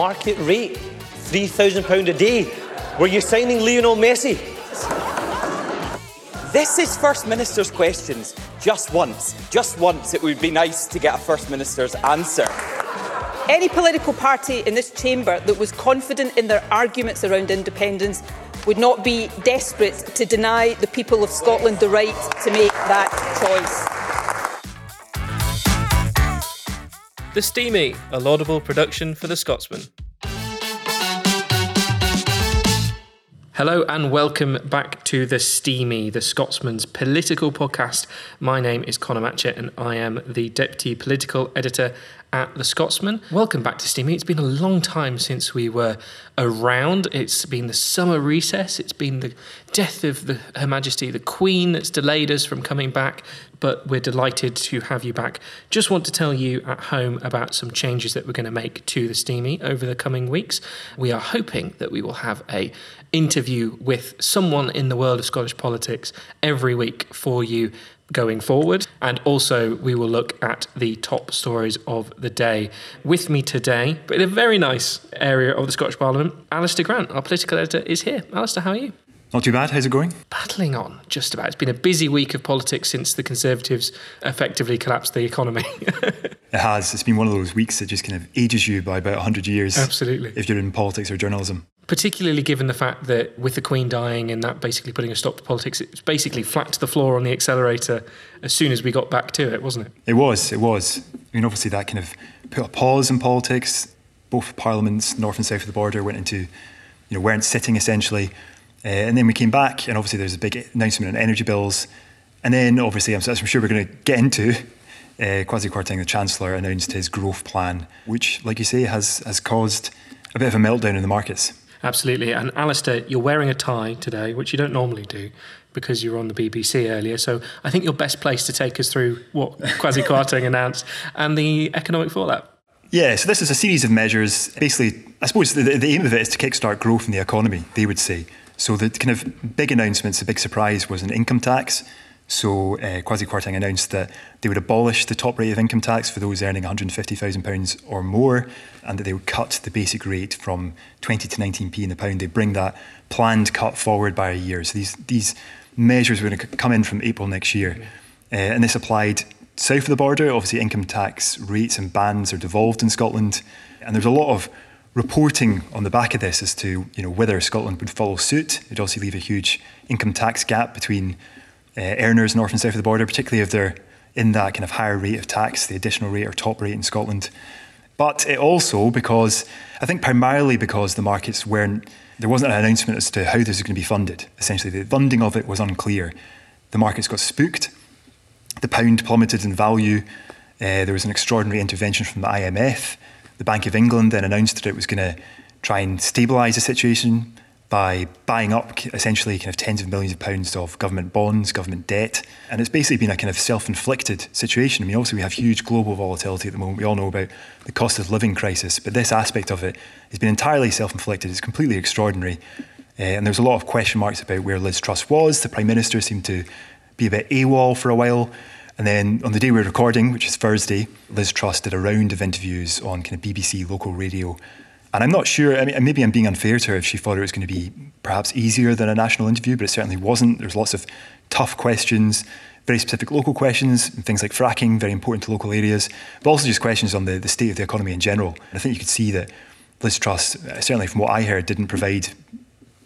market rate, £3,000 a day. Were you signing Lionel Messi? This is First Minister's questions. Just once, just once, it would be nice to get a First Minister's answer. Any political party in this chamber that was confident in their arguments around independence would not be desperate to deny the people of Scotland the right to make that choice. The Steamie, a laudable production for the Scotsman. Hello and welcome back to The Steamie, the Scotsman's political podcast. My name is Conor Matchett and I am the Deputy Political Editor at The Scotsman. Welcome back to Steamie. It's been a long time since we were around. It's been the summer recess, it's been the death of the, Her Majesty the Queen that's delayed us from coming back, but we're delighted to have you back. Just want to tell you at home about some changes that we're going to make to The Steamie over the coming weeks. We are hoping that we will have a interview with someone in the world of Scottish politics every week for you going forward. And also, we will look at the top stories of the day. With me today, but in a very nice area of the Scottish Parliament, Alistair Grant, our political editor, is here. Alistair, how are you? Not too bad. How's it going? Battling on, just about. It's been a busy week of politics since the Conservatives effectively collapsed the economy. it has. It's been one of those weeks that just kind of ages you by about 100 years. Absolutely. If you're in politics or journalism particularly given the fact that with the Queen dying and that basically putting a stop to politics, it's basically flat to the floor on the accelerator as soon as we got back to it, wasn't it? It was, it was. I mean, obviously, that kind of put a pause in politics. Both parliaments, north and south of the border, went into, you know, weren't sitting essentially. Uh, and then we came back, and obviously, there's a big announcement on energy bills. And then, obviously, I'm, I'm sure we're going to get into. Uh, Kwasi Kwarteng, the Chancellor, announced his growth plan, which, like you say, has, has caused a bit of a meltdown in the markets. Absolutely. And Alistair, you're wearing a tie today, which you don't normally do because you were on the BBC earlier. So I think you're best placed to take us through what Kwasi Kwarteng announced and the economic fallout. Yeah, so this is a series of measures. Basically, I suppose the, the aim of it is to kickstart growth in the economy, they would say. So the kind of big announcements, the big surprise was an income tax. So uh, Kwasi Kwarteng announced that they would abolish the top rate of income tax for those earning £150,000 or more, and that they would cut the basic rate from 20 to 19p in the pound. They bring that planned cut forward by a year. So these these measures were going to come in from April next year, uh, and this applied south of the border. Obviously, income tax rates and bands are devolved in Scotland, and there's a lot of reporting on the back of this as to you know whether Scotland would follow suit. It'd also leave a huge income tax gap between earners north and south of the border, particularly if they're in that kind of higher rate of tax, the additional rate or top rate in Scotland. But it also, because I think primarily because the markets weren't, there wasn't an announcement as to how this is going to be funded. Essentially, the funding of it was unclear. The markets got spooked. The pound plummeted in value. Uh, there was an extraordinary intervention from the IMF. The Bank of England then announced that it was going to try and stabilise the situation by buying up essentially kind of tens of millions of pounds of government bonds, government debt. And it's basically been a kind of self inflicted situation. I mean, also, we have huge global volatility at the moment. We all know about the cost of living crisis, but this aspect of it has been entirely self inflicted. It's completely extraordinary. Uh, and there's a lot of question marks about where Liz Truss was. The Prime Minister seemed to be a bit AWOL for a while. And then on the day we're recording, which is Thursday, Liz Truss did a round of interviews on kind of BBC local radio and I'm not sure, I mean, maybe I'm being unfair to her if she thought it was going to be perhaps easier than a national interview, but it certainly wasn't. There's lots of tough questions, very specific local questions, and things like fracking, very important to local areas, but also just questions on the, the state of the economy in general. And I think you could see that Liz Truss, uh, certainly from what I heard, didn't provide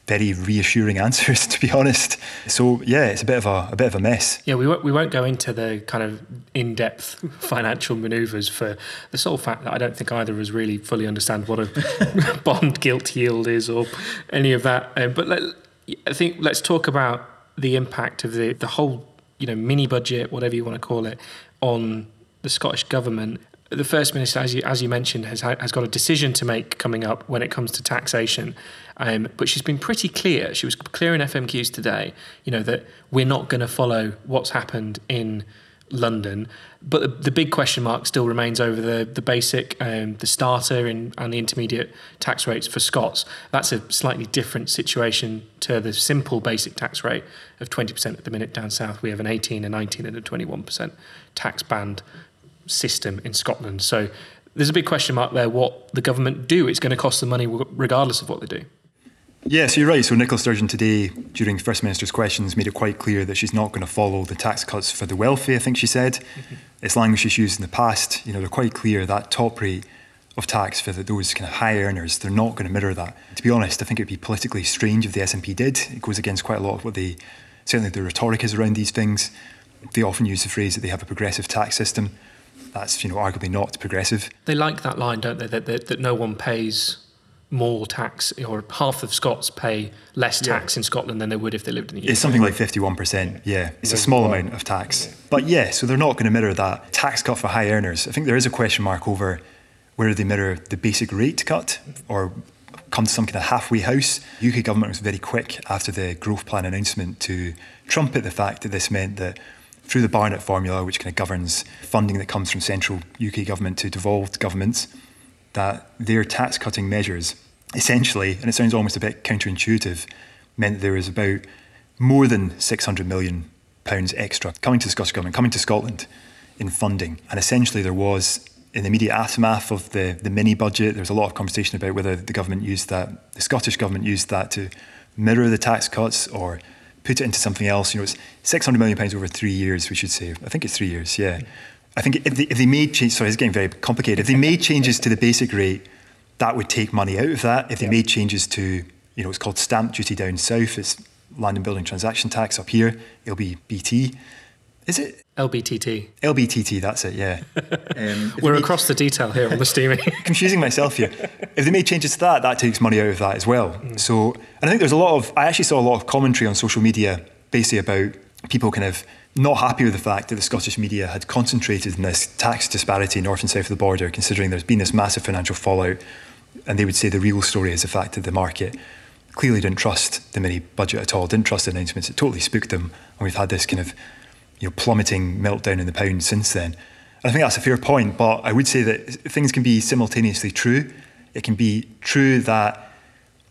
very reassuring answers, to be honest. So yeah, it's a bit of a, a bit of a mess. Yeah, we won't, we won't go into the kind of in-depth financial manoeuvres for the sole fact that I don't think either of us really fully understand what a bond gilt yield is or any of that. Um, but let, I think let's talk about the impact of the the whole you know mini budget, whatever you want to call it, on the Scottish government the First Minister, as you, as you mentioned, has, has got a decision to make coming up when it comes to taxation. Um, but she's been pretty clear. She was clear in FMQs today, you know, that we're not going to follow what's happened in London. But the, the, big question mark still remains over the, the basic, um, the starter and, and the intermediate tax rates for Scots. That's a slightly different situation to the simple basic tax rate of 20% at the minute down south. We have an 18, a 19, and a 21% tax band system in Scotland. So there's a big question mark there what the government do. It's going to cost them money regardless of what they do. Yes, you're right. So Nicola Sturgeon today, during First Minister's questions, made it quite clear that she's not going to follow the tax cuts for the wealthy, I think she said. Mm-hmm. It's language she's used in the past. You know, they're quite clear that top rate of tax for the, those kind of high earners, they're not going to mirror that. To be honest, I think it would be politically strange if the SNP did. It goes against quite a lot of what they, certainly the rhetoric is around these things. They often use the phrase that they have a progressive tax system. That's, you know, arguably not progressive. They like that line, don't they, that, that, that no one pays more tax, or half of Scots pay less tax yeah. in Scotland than they would if they lived in the UK. It's something like 51%, yeah. It's a small amount of tax. But yeah, so they're not going to mirror that tax cut for high earners. I think there is a question mark over whether they mirror the basic rate cut or come to some kind of halfway house. UK government was very quick after the growth plan announcement to trumpet the fact that this meant that through the Barnett formula, which kind of governs funding that comes from central UK government to devolved governments, that their tax cutting measures essentially, and it sounds almost a bit counterintuitive, meant there was about more than 600 million pounds extra coming to the Scottish Government, coming to Scotland in funding. And essentially, there was, in the immediate aftermath of the, the mini budget, there was a lot of conversation about whether the government used that, the Scottish Government used that to mirror the tax cuts or put it into something else. You know, it's 600 million pounds over three years, we should say. I think it's three years, yeah. I think if they, if they made changes, sorry, it's getting very complicated. If they made changes to the basic rate that would take money out of that. If they made changes to, you know, it's called stamp duty down south, it's land and building transaction tax up here, it'll be BT. Is it? LBTT. LBTT, that's it, yeah. Um, We're made, across the detail here on the steaming. confusing myself here. If they made changes to that, that takes money out of that as well. Mm. So, and I think there's a lot of, I actually saw a lot of commentary on social media basically about people kind of not happy with the fact that the Scottish media had concentrated in this tax disparity north and south of the border, considering there's been this massive financial fallout. And they would say the real story is the fact that the market clearly didn't trust the mini budget at all, didn't trust the announcements. It totally spooked them. And we've had this kind of you know, plummeting meltdown in the pound since then. And I think that's a fair point, but I would say that things can be simultaneously true. It can be true that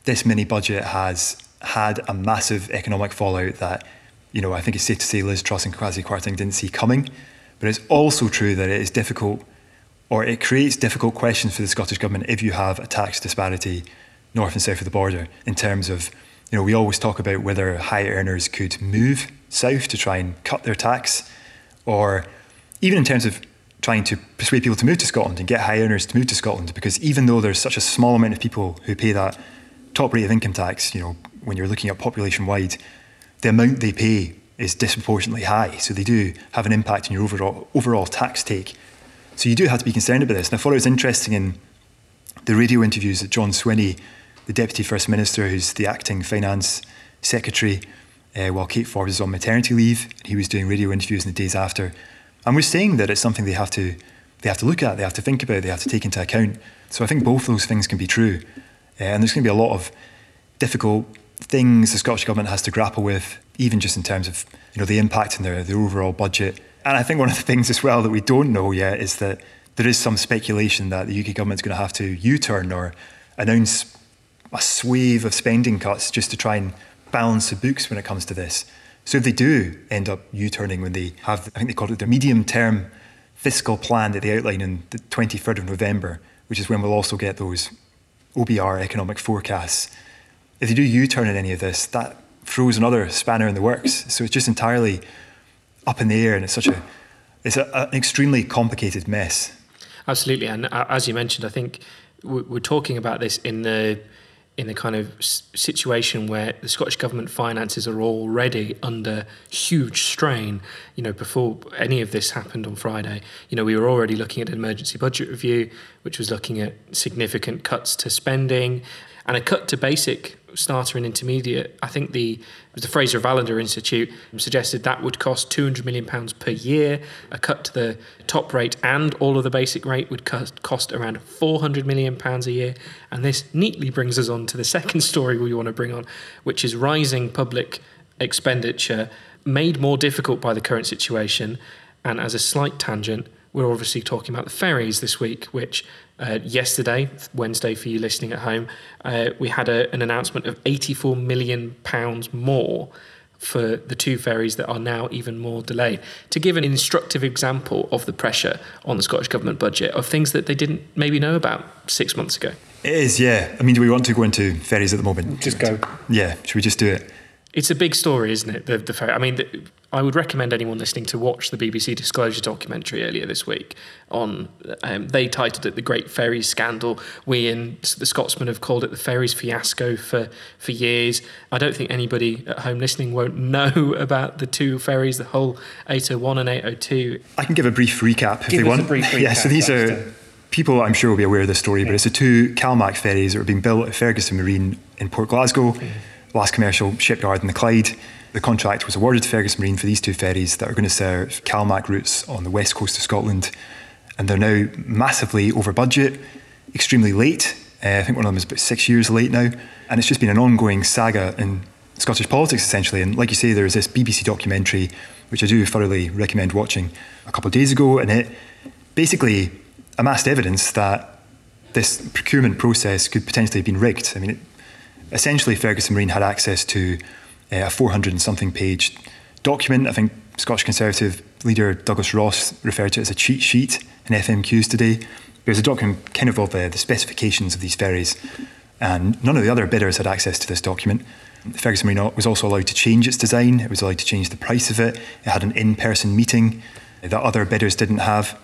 this mini budget has had a massive economic fallout that you know, I think it's safe to say Liz Truss and Kwasi Kwarteng didn't see coming. But it's also true that it is difficult, or it creates difficult questions for the Scottish Government if you have a tax disparity north and south of the border in terms of, you know, we always talk about whether high earners could move south to try and cut their tax, or even in terms of trying to persuade people to move to Scotland and get high earners to move to Scotland, because even though there's such a small amount of people who pay that top rate of income tax, you know, when you're looking at population wide, the amount they pay is disproportionately high. So they do have an impact on your overall overall tax take. So you do have to be concerned about this. And I thought it was interesting in the radio interviews that John Swinney, the Deputy First Minister, who's the acting Finance Secretary, uh, while Kate Forbes is on maternity leave, he was doing radio interviews in the days after, and we're saying that it's something they have to they have to look at, they have to think about, they have to take into account. So I think both those things can be true, uh, and there's going to be a lot of difficult things the Scottish Government has to grapple with, even just in terms of you know the impact on their, their overall budget. And I think one of the things as well that we don't know yet is that there is some speculation that the UK government is going to have to U-turn or announce a swathe of spending cuts just to try and balance the books when it comes to this. So if they do end up U-turning when they have, I think they call it their medium-term fiscal plan that they outline in the 23rd of November, which is when we'll also get those OBR economic forecasts if they do U-turn in any of this, that throws another spanner in the works. So it's just entirely up in the air, and it's such a it's a, an extremely complicated mess. Absolutely, and as you mentioned, I think we're talking about this in the in the kind of situation where the Scottish government finances are already under huge strain. You know, before any of this happened on Friday, you know, we were already looking at an emergency budget review, which was looking at significant cuts to spending and a cut to basic starter and intermediate, I think the the Fraser of Allander Institute suggested that would cost 200 million pounds per year. A cut to the top rate and all of the basic rate would cost around 400 million pounds a year. And this neatly brings us on to the second story we want to bring on, which is rising public expenditure made more difficult by the current situation. And as a slight tangent, we're obviously talking about the ferries this week, which uh, yesterday, Wednesday for you listening at home, uh, we had a, an announcement of £84 million more for the two ferries that are now even more delayed. To give an instructive example of the pressure on the Scottish Government budget of things that they didn't maybe know about six months ago. It is, yeah. I mean, do we want to go into ferries at the moment? Just go. Yeah, should we just do it? It's a big story, isn't it? The, the ferry. I mean, the, I would recommend anyone listening to watch the BBC Disclosure documentary earlier this week. On um, they titled it "The Great Ferries Scandal." We in the Scotsman have called it the ferries fiasco for for years. I don't think anybody at home listening won't know about the two ferries, the whole 801 and 802. I can give a brief recap if Give they us a want. brief yeah, so these that's are people I'm sure will be aware of the story, but it's the two Calmac ferries that were being built at Ferguson Marine in Port Glasgow, last commercial shipyard in the Clyde. The contract was awarded to Ferguson Marine for these two ferries that are going to serve Calmac routes on the west coast of Scotland. And they're now massively over budget, extremely late. Uh, I think one of them is about six years late now. And it's just been an ongoing saga in Scottish politics, essentially. And like you say, there's this BBC documentary, which I do thoroughly recommend watching, a couple of days ago. And it basically amassed evidence that this procurement process could potentially have been rigged. I mean, it, essentially, Ferguson Marine had access to uh, a 400 and something page document. I think Scottish Conservative leader Douglas Ross referred to it as a cheat sheet in FMQs today. There's a document kind of of uh, the specifications of these ferries, and none of the other bidders had access to this document. Ferguson Marine was also allowed to change its design. It was allowed to change the price of it. It had an in-person meeting that other bidders didn't have.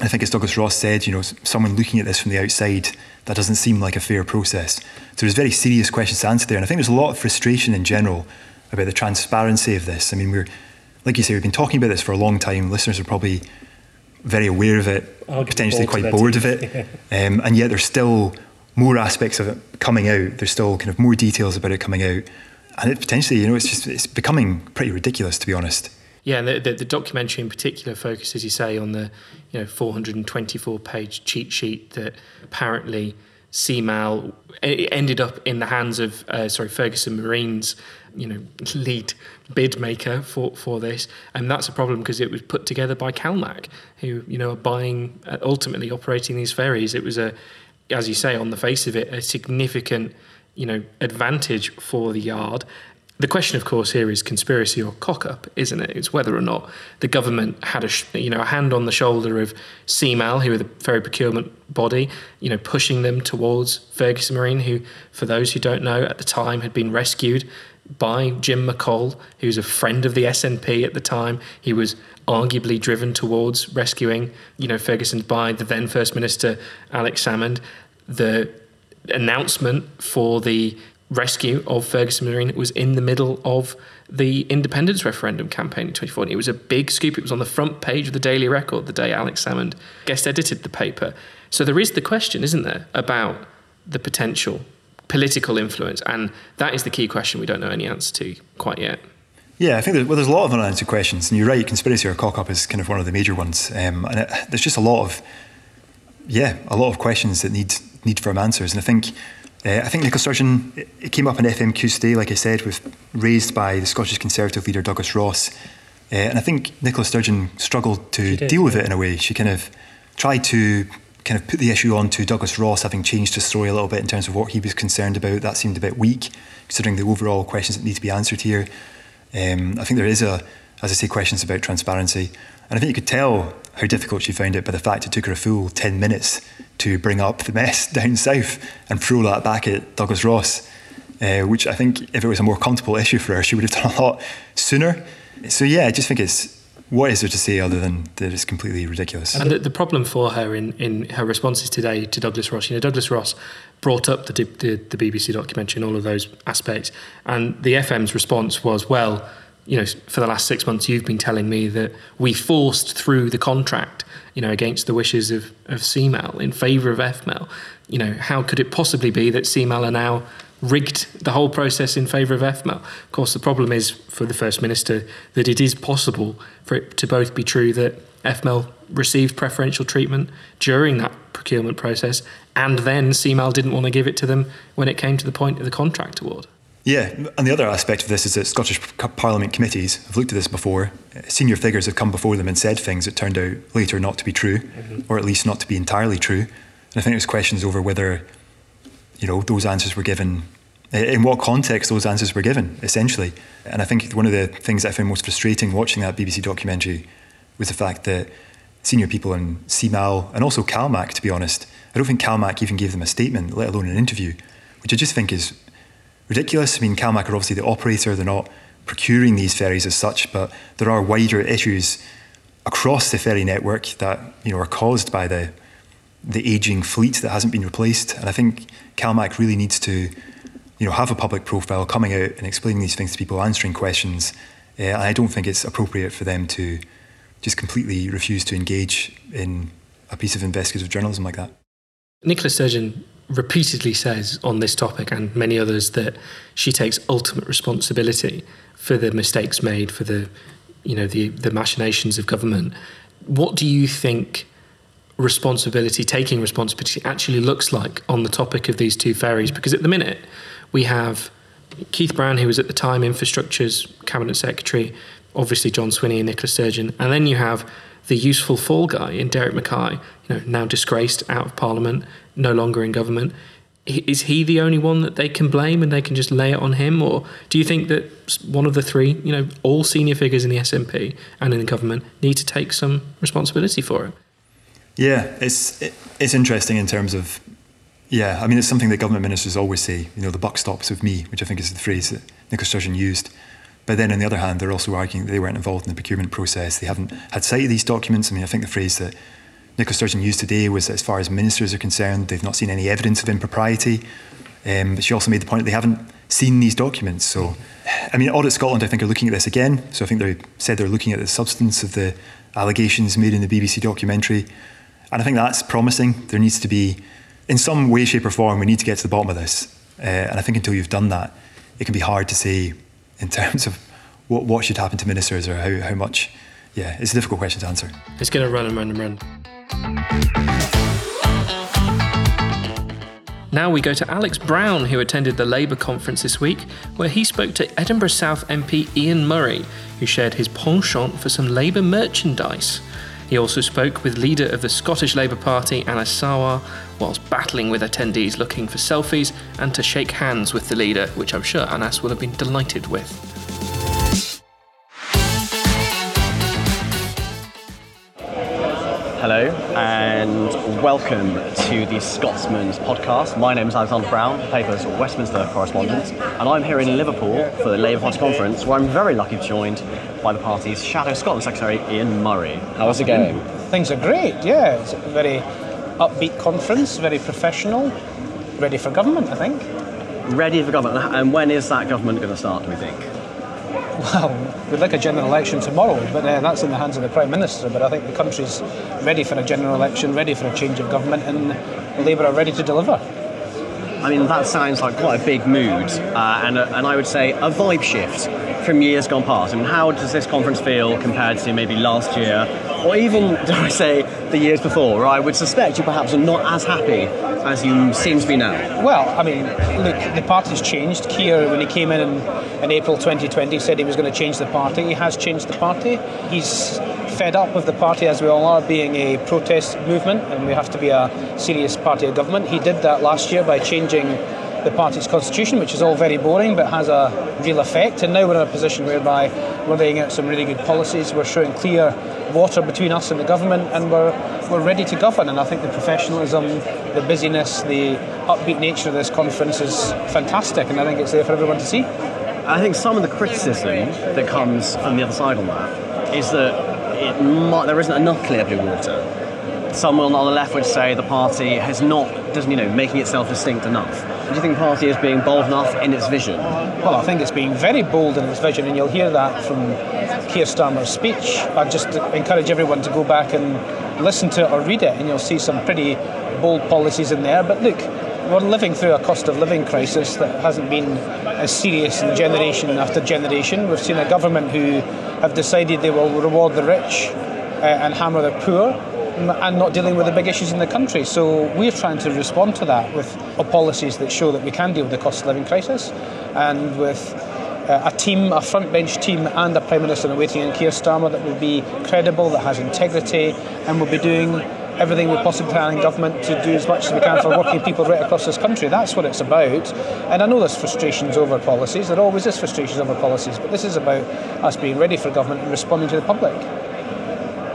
I think, as Douglas Ross said, you know, someone looking at this from the outside, that doesn't seem like a fair process. So there's very serious questions to answer there, and I think there's a lot of frustration in general about the transparency of this. I mean, we're, like you say, we've been talking about this for a long time. Listeners are probably very aware of it, potentially bored quite bored of it, um, and yet there's still more aspects of it coming out. There's still kind of more details about it coming out, and it potentially, you know, it's just it's becoming pretty ridiculous to be honest. Yeah, and the, the, the documentary in particular focuses, as you say, on the you know 424 page cheat sheet that apparently CMAL ended up in the hands of uh, sorry Ferguson Marines, you know lead bid maker for, for this, and that's a problem because it was put together by Calmac, who you know are buying uh, ultimately operating these ferries. It was a, as you say, on the face of it, a significant you know advantage for the yard. The question, of course, here is conspiracy or cock up, isn't it? It's whether or not the government had a sh- you know a hand on the shoulder of CMAL, who are the ferry procurement body, you know, pushing them towards Ferguson Marine, who, for those who don't know, at the time had been rescued by Jim McColl, who's a friend of the SNP at the time. He was arguably driven towards rescuing, you know, Ferguson by the then First Minister Alex Salmond. The announcement for the rescue of Ferguson Marine was in the middle of the independence referendum campaign in 2014. It was a big scoop. It was on the front page of the Daily Record the day Alex Salmond guest edited the paper. So there is the question, isn't there, about the potential political influence, and that is the key question we don't know any answer to quite yet. Yeah, I think there's, well, there's a lot of unanswered questions, and you're right. Conspiracy or cock up is kind of one of the major ones, um, and it, there's just a lot of, yeah, a lot of questions that need need firm answers. And I think, uh, I think Nicola Sturgeon, it, it came up in FMQ today, like I said, was raised by the Scottish Conservative leader Douglas Ross, uh, and I think Nicola Sturgeon struggled to did, deal with it in a way. She kind of tried to kind of put the issue on to Douglas Ross, having changed his story a little bit in terms of what he was concerned about. That seemed a bit weak, considering the overall questions that need to be answered here. Um, I think there is a, as I say, questions about transparency, and I think you could tell how difficult she found it by the fact it took her a full ten minutes to bring up the mess down south and throw that back at Douglas Ross, uh, which I think if it was a more comfortable issue for her, she would have done a lot sooner. So yeah, I just think it's what is there to say other than that it's completely ridiculous. And the, the problem for her in, in her responses today to Douglas Ross, you know, Douglas Ross brought up the, the, the BBC documentary and all of those aspects, and the FM's response was, well, you know, for the last six months, you've been telling me that we forced through the contract, you know, against the wishes of, of CMAL in favour of FML. You know, how could it possibly be that CMAL are now rigged the whole process in favour of FML? Of course, the problem is for the First Minister that it is possible for it to both be true that FML received preferential treatment during that procurement process, and then CMAL didn't want to give it to them when it came to the point of the contract award. Yeah, and the other aspect of this is that Scottish Parliament committees have looked at this before. Senior figures have come before them and said things that turned out later not to be true, mm-hmm. or at least not to be entirely true. And I think there's questions over whether, you know, those answers were given in what context those answers were given, essentially. And I think one of the things I found most frustrating watching that BBC documentary was the fact that senior people in CMAL and also CalMac, to be honest, I don't think CalMac even gave them a statement, let alone an interview, which I just think is ridiculous. I mean, CalMac are obviously the operator, they're not procuring these ferries as such, but there are wider issues across the ferry network that you know are caused by the the aging fleet that hasn't been replaced. And I think CalMac really needs to you know, have a public profile, coming out and explaining these things to people, answering questions. Uh, I don't think it's appropriate for them to just completely refuse to engage in a piece of investigative journalism like that. Nicola Sturgeon repeatedly says on this topic and many others that she takes ultimate responsibility for the mistakes made, for the you know the the machinations of government. What do you think responsibility, taking responsibility, actually looks like on the topic of these two ferries? Because at the minute, we have Keith Brown, who was at the time Infrastructure's Cabinet Secretary, obviously John Swinney and Nicola Sturgeon, and then you have the useful fall guy in Derek Mackay, you know, now disgraced, out of Parliament, no longer in government. Is he the only one that they can blame and they can just lay it on him? Or do you think that one of the three, you know, all senior figures in the SNP and in the government need to take some responsibility for it? Yeah, it's it's interesting in terms of yeah, I mean, it's something that government ministers always say, you know, the buck stops with me, which I think is the phrase that Nicola Sturgeon used. But then on the other hand, they're also arguing that they weren't involved in the procurement process. They haven't had sight of these documents. I mean, I think the phrase that Nicola Sturgeon used today was that as far as ministers are concerned, they've not seen any evidence of impropriety. Um, but she also made the point that they haven't seen these documents. So, I mean, Audit Scotland, I think, are looking at this again. So I think they said they're looking at the substance of the allegations made in the BBC documentary. And I think that's promising. There needs to be in some way, shape, or form, we need to get to the bottom of this. Uh, and I think until you've done that, it can be hard to say in terms of what, what should happen to ministers or how, how much. Yeah, it's a difficult question to answer. It's going to run and run and run. Now we go to Alex Brown, who attended the Labour conference this week, where he spoke to Edinburgh South MP Ian Murray, who shared his penchant for some Labour merchandise. He also spoke with leader of the Scottish Labour Party, Anas Sarwar, whilst battling with attendees looking for selfies and to shake hands with the leader, which I'm sure Anas will have been delighted with. Hello and welcome to the Scotsman's podcast. My name is Alexander Brown, the paper's Westminster correspondent, and I'm here in Liverpool for the Labour Party conference where I'm very lucky to be joined by the party's Shadow Scotland Secretary Ian Murray. How's it going? Things are great, yeah. It's a very upbeat conference, very professional, ready for government, I think. Ready for government, and when is that government going to start, do we think? Well, we'd like a general election tomorrow, but uh, that's in the hands of the Prime Minister. But I think the country's ready for a general election, ready for a change of government, and Labour are ready to deliver. I mean, that sounds like quite a big mood, uh, and, a, and I would say a vibe shift from years gone past. I mean, how does this conference feel compared to maybe last year, or even, dare I say, the years before? I would suspect you perhaps are not as happy as you seem to be now. Well, I mean, look, the party's changed. Keir, when he came in, in in April 2020, said he was going to change the party. He has changed the party. He's fed up with the party, as we all are, being a protest movement, and we have to be a serious party of government. He did that last year by changing the party's constitution, which is all very boring but has a real effect. And now we're in a position whereby we're laying out some really good policies. We're showing clear water between us and the government, and we're we're ready to govern. And I think the professionalism, the busyness, the upbeat nature of this conference is fantastic, and I think it's there for everyone to see. I think some of the criticism that comes from the other side on that is that might, there isn't enough clear blue water. Someone on the left would say the party has not, doesn't you know, making itself distinct enough. Do you think party is being bold enough in its vision? Well, I think it's being very bold in its vision, and you'll hear that from Keir Starmer's speech. I just encourage everyone to go back and listen to it or read it, and you'll see some pretty bold policies in there. But look, we're living through a cost of living crisis that hasn't been as serious in generation after generation. We've seen a government who have decided they will reward the rich uh, and hammer the poor and not dealing with the big issues in the country. So we're trying to respond to that with policies that show that we can deal with the cost of living crisis and with uh, a team, a front bench team, and a Prime Minister in waiting in Keir Starmer that will be credible, that has integrity, and will be doing everything we possibly can in government to do as much as we can for working people right across this country. That's what it's about. And I know there's frustrations over policies. There always is frustrations over policies, but this is about us being ready for government and responding to the public.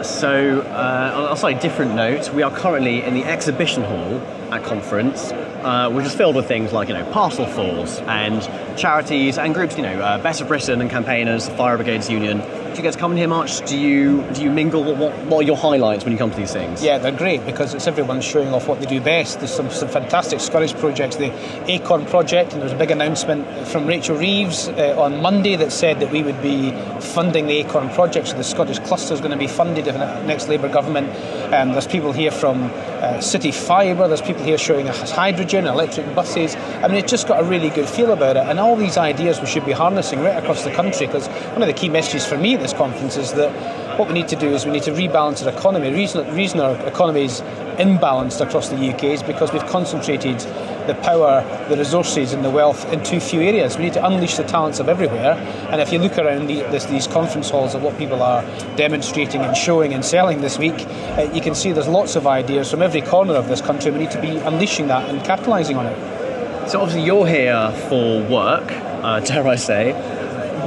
So, uh, on a slightly different note, we are currently in the exhibition hall at conference, uh, which is filled with things like you know parcel falls and charities and groups, you know, uh, Better Britain and campaigners, Fire Brigades Union, you to come in here much? Do you do you mingle? What, what are your highlights when you come to these things? Yeah, they're great because it's everyone showing off what they do best. There's some, some fantastic Scottish projects, the Acorn project, and there was a big announcement from Rachel Reeves uh, on Monday that said that we would be funding the Acorn project. So the Scottish cluster is going to be funded in the next Labour government. Um, there's people here from uh, Fiber. There's people here showing us hydrogen, electric buses. I mean, it's just got a really good feel about it. And all these ideas we should be harnessing right across the country because one of the key messages for me this conference is that what we need to do is we need to rebalance our economy. The reason, reason our economy is imbalanced across the UK is because we've concentrated the power, the resources, and the wealth in too few areas. We need to unleash the talents of everywhere. And if you look around the, this, these conference halls of what people are demonstrating and showing and selling this week, uh, you can see there's lots of ideas from every corner of this country. We need to be unleashing that and capitalising on it. So obviously you're here for work, uh, dare I say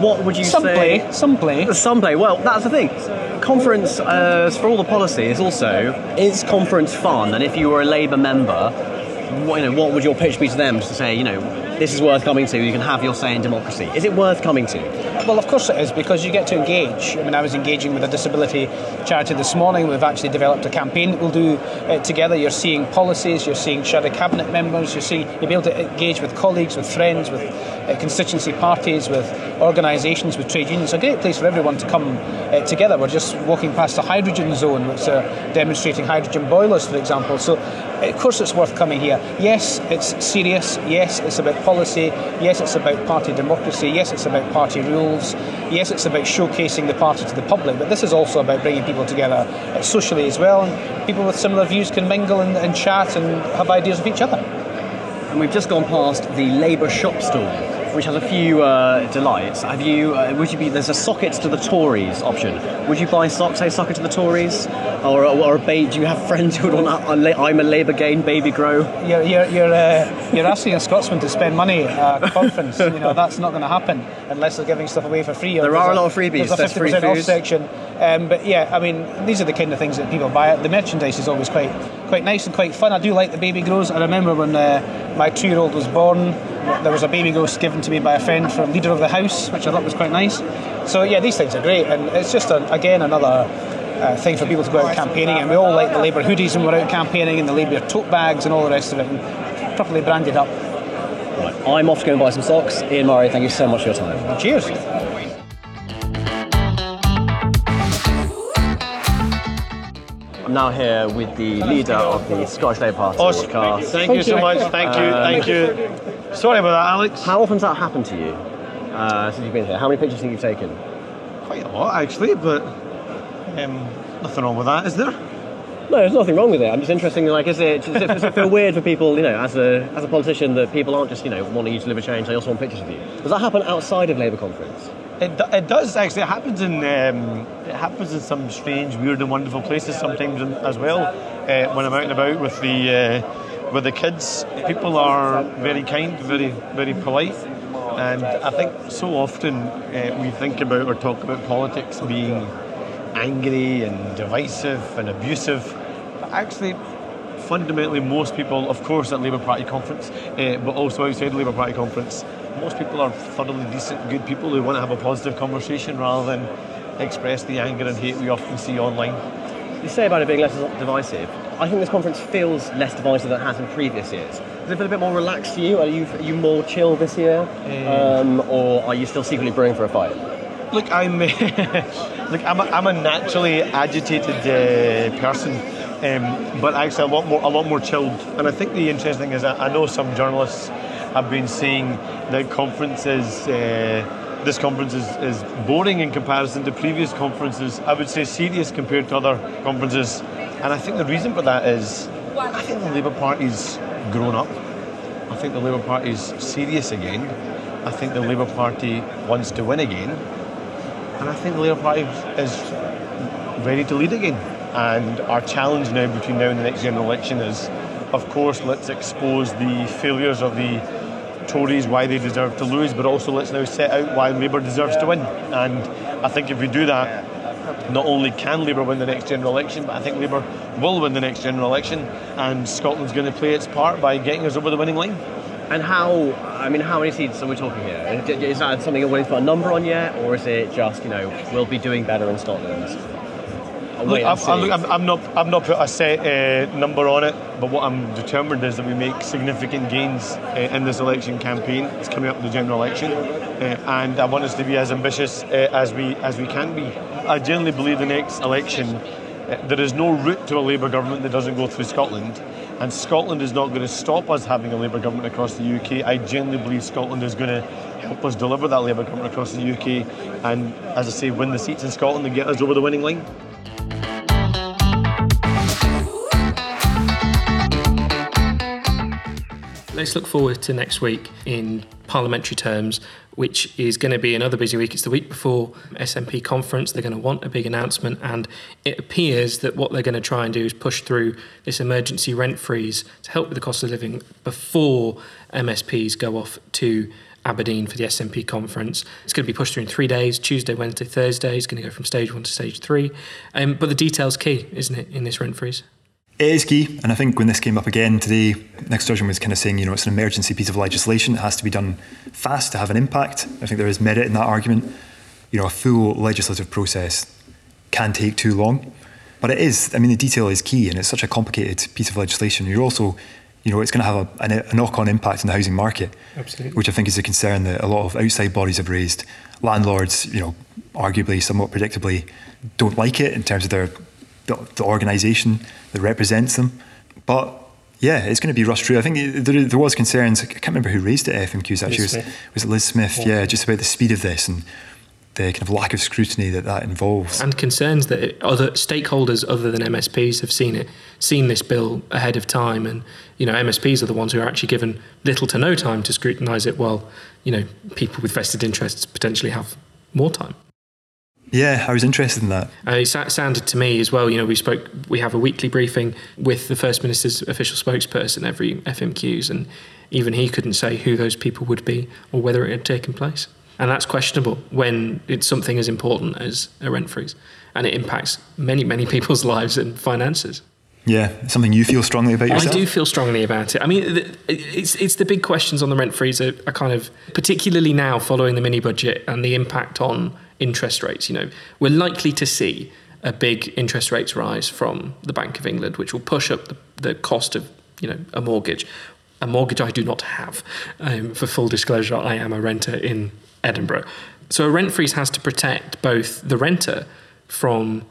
what would you some say? Play, some play. Some play. Well, that's the thing. Conference, uh, for all the policies, also, is conference fun? And if you were a Labour member, what, you know, what would your pitch be to them to say, you know, this is worth coming to, you can have your say in democracy? Is it worth coming to? Well, of course it is, because you get to engage. I mean, I was engaging with a disability charity this morning. We've actually developed a campaign that we'll do uh, together. You're seeing policies, you're seeing shadow cabinet members, you're seeing, you'll be able to engage with colleagues, with friends, with uh, constituency parties, with organisations, with trade unions. It's a great place for everyone to come uh, together. We're just walking past the hydrogen zone, which are demonstrating hydrogen boilers, for example. So, of course, it's worth coming here. Yes, it's serious. Yes, it's about policy. Yes, it's about party democracy. Yes, it's about party rules. Yes, it's about showcasing the party to the public. But this is also about bringing people together uh, socially as well. And people with similar views can mingle and, and chat and have ideas with each other. And we've just gone past the Labour shop stall which has a few uh, delights. Have you? Uh, would you be? There's a sockets to the Tories option. Would you buy socks? Say socket to the Tories, or or a bait? Do you have friends who would want I'm a Labour gain baby grow? You're you're you're, uh, you're asking a Scotsman to spend money at a conference. you know that's not going to happen unless they're giving stuff away for free. There are a, lot of freebies. There's a fifty percent off section. Um, but yeah, I mean, these are the kind of things that people buy. The merchandise is always quite quite nice and quite fun. I do like the baby grows. I remember when uh, my two-year-old was born, there was a baby ghost given to me by a friend from leader of the house, which I thought was quite nice. So yeah, these things are great, and it's just a, again another. Uh, thing for people to go out campaigning, and we all like the Labour hoodies when we're out campaigning, and the Labour tote bags and all the rest of it, and properly branded up. Right, I'm off to go and buy some socks. Ian Murray, thank you so much for your time. Cheers. I'm now here with the leader of the Scottish Labour Party podcast. Thank, thank you so much. Thank you. Um, thank you. Sorry about that, Alex. How often has that happened to you uh, since you've been here? How many pictures have you taken? Quite a lot, actually, but um, nothing wrong with that, is there? No, there's nothing wrong with it. I'm just interested. Like, is it does it, does it feel weird for people, you know, as a as a politician, that people aren't just you know wanting you to deliver change? They also want pictures of you. Does that happen outside of Labour conference? It, it does actually. It happens in um, it happens in some strange, weird, and wonderful places sometimes as well. Uh, when I'm out and about with the uh, with the kids, people are very kind, very very polite, and I think so often uh, we think about or talk about politics being angry and divisive and abusive. But actually, fundamentally, most people, of course, at Labour Party conference, uh, but also outside the Labour Party conference, most people are thoroughly decent, good people who want to have a positive conversation rather than express the anger and hate we often see online. You say about it being less divisive. I think this conference feels less divisive than it has in previous years. Does it feel a bit more relaxed to you? Are you, are you more chill this year, um, or are you still secretly brewing for a fight? Look, I'm look, I'm a, I'm a naturally agitated uh, person, um, but actually a lot more a lot more chilled. And I think the interesting thing is I, I know some journalists have been saying that conferences. Uh, this conference is, is boring in comparison to previous conferences. I would say serious compared to other conferences. And I think the reason for that is I think the Labour Party's grown up. I think the Labour Party's serious again. I think the Labour Party wants to win again. And I think the Labour Party is ready to lead again. And our challenge now between now and the next general election is, of course, let's expose the failures of the Tories, why they deserve to lose, but also let's now set out why Labour deserves to win. And I think if we do that, not only can Labour win the next general election, but I think Labour will win the next general election, and Scotland's going to play its part by getting us over the winning line. And how, I mean, how many seats are we talking here? Is that something you're willing to put a number on yet, or is it just, you know, we'll be doing better in Scotland? Look, I'm, I'm, I'm, not, I'm not put a set uh, number on it, but what I'm determined is that we make significant gains uh, in this election campaign. It's coming up to the general election, uh, and I want us to be as ambitious uh, as we as we can be. I genuinely believe the next election, uh, there is no route to a Labour government that doesn't go through Scotland, and Scotland is not going to stop us having a Labour government across the UK. I genuinely believe Scotland is going to help us deliver that Labour government across the UK, and as I say, win the seats in Scotland and get us over the winning line. Let's look forward to next week in parliamentary terms, which is going to be another busy week. It's the week before SNP conference. They're going to want a big announcement, and it appears that what they're going to try and do is push through this emergency rent freeze to help with the cost of living before MSPs go off to Aberdeen for the SNP conference. It's going to be pushed through in three days Tuesday, Wednesday, Thursday. It's going to go from stage one to stage three. Um, but the detail's key, isn't it, in this rent freeze? It is key, and I think when this came up again today, Nick Sturgeon was kind of saying, you know, it's an emergency piece of legislation. It has to be done fast to have an impact. I think there is merit in that argument. You know, a full legislative process can take too long, but it is. I mean, the detail is key, and it's such a complicated piece of legislation. You're also, you know, it's going to have a, a knock-on impact on the housing market, Absolutely. which I think is a concern that a lot of outside bodies have raised. Landlords, you know, arguably, somewhat predictably, don't like it in terms of their the, the organisation that represents them. But yeah, it's going to be rushed through. I think there, there was concerns. I can't remember who raised it at FMQs. Actually, was, was, it Liz Smith? Yeah. yeah, just about the speed of this and the kind of lack of scrutiny that that involves, and concerns that other stakeholders other than MSPs have seen it, seen this bill ahead of time, and you know MSPs are the ones who are actually given little to no time to scrutinise it, while you know people with vested interests potentially have more time. Yeah, I was interested in that. Uh, it sounded to me as well. You know, we spoke. We have a weekly briefing with the First Minister's official spokesperson every FMQs, and even he couldn't say who those people would be or whether it had taken place. And that's questionable when it's something as important as a rent freeze, and it impacts many, many people's lives and finances. Yeah, something you feel strongly about yourself. I do feel strongly about it. I mean, it's it's the big questions on the rent freeze are, are kind of particularly now following the mini budget and the impact on interest rates. You know, we're likely to see a big interest rates rise from the Bank of England, which will push up the, the cost of you know a mortgage. A mortgage I do not have. Um, for full disclosure, I am a renter in Edinburgh. So a rent freeze has to protect both the renter from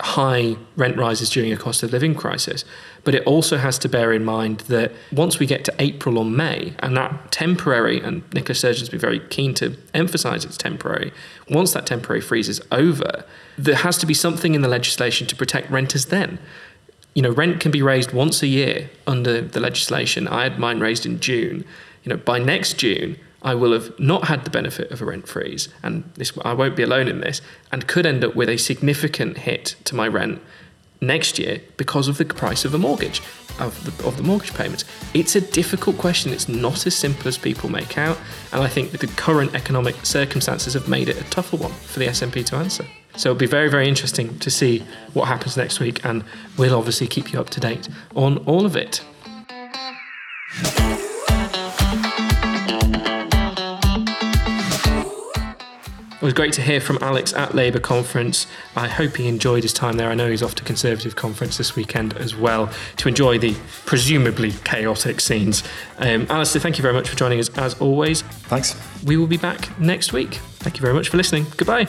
high rent rises during a cost of living crisis, but it also has to bear in mind that once we get to April or May, and that temporary, and Nicola Sturgeon's been very keen to emphasise it's temporary, once that temporary freeze is over, there has to be something in the legislation to protect renters then. You know, rent can be raised once a year under the legislation. I had mine raised in June. You know, by next June, I will have not had the benefit of a rent freeze, and this, I won't be alone in this, and could end up with a significant hit to my rent next year because of the price of a mortgage, of the, of the mortgage payments. It's a difficult question. It's not as simple as people make out, and I think the current economic circumstances have made it a tougher one for the SNP to answer. So it'll be very, very interesting to see what happens next week, and we'll obviously keep you up to date on all of. It was great to hear from Alex at Labour conference. I hope he enjoyed his time there. I know he's off to Conservative conference this weekend as well to enjoy the presumably chaotic scenes. Um, Alistair, thank you very much for joining us as always. Thanks. We will be back next week. Thank you very much for listening. Goodbye.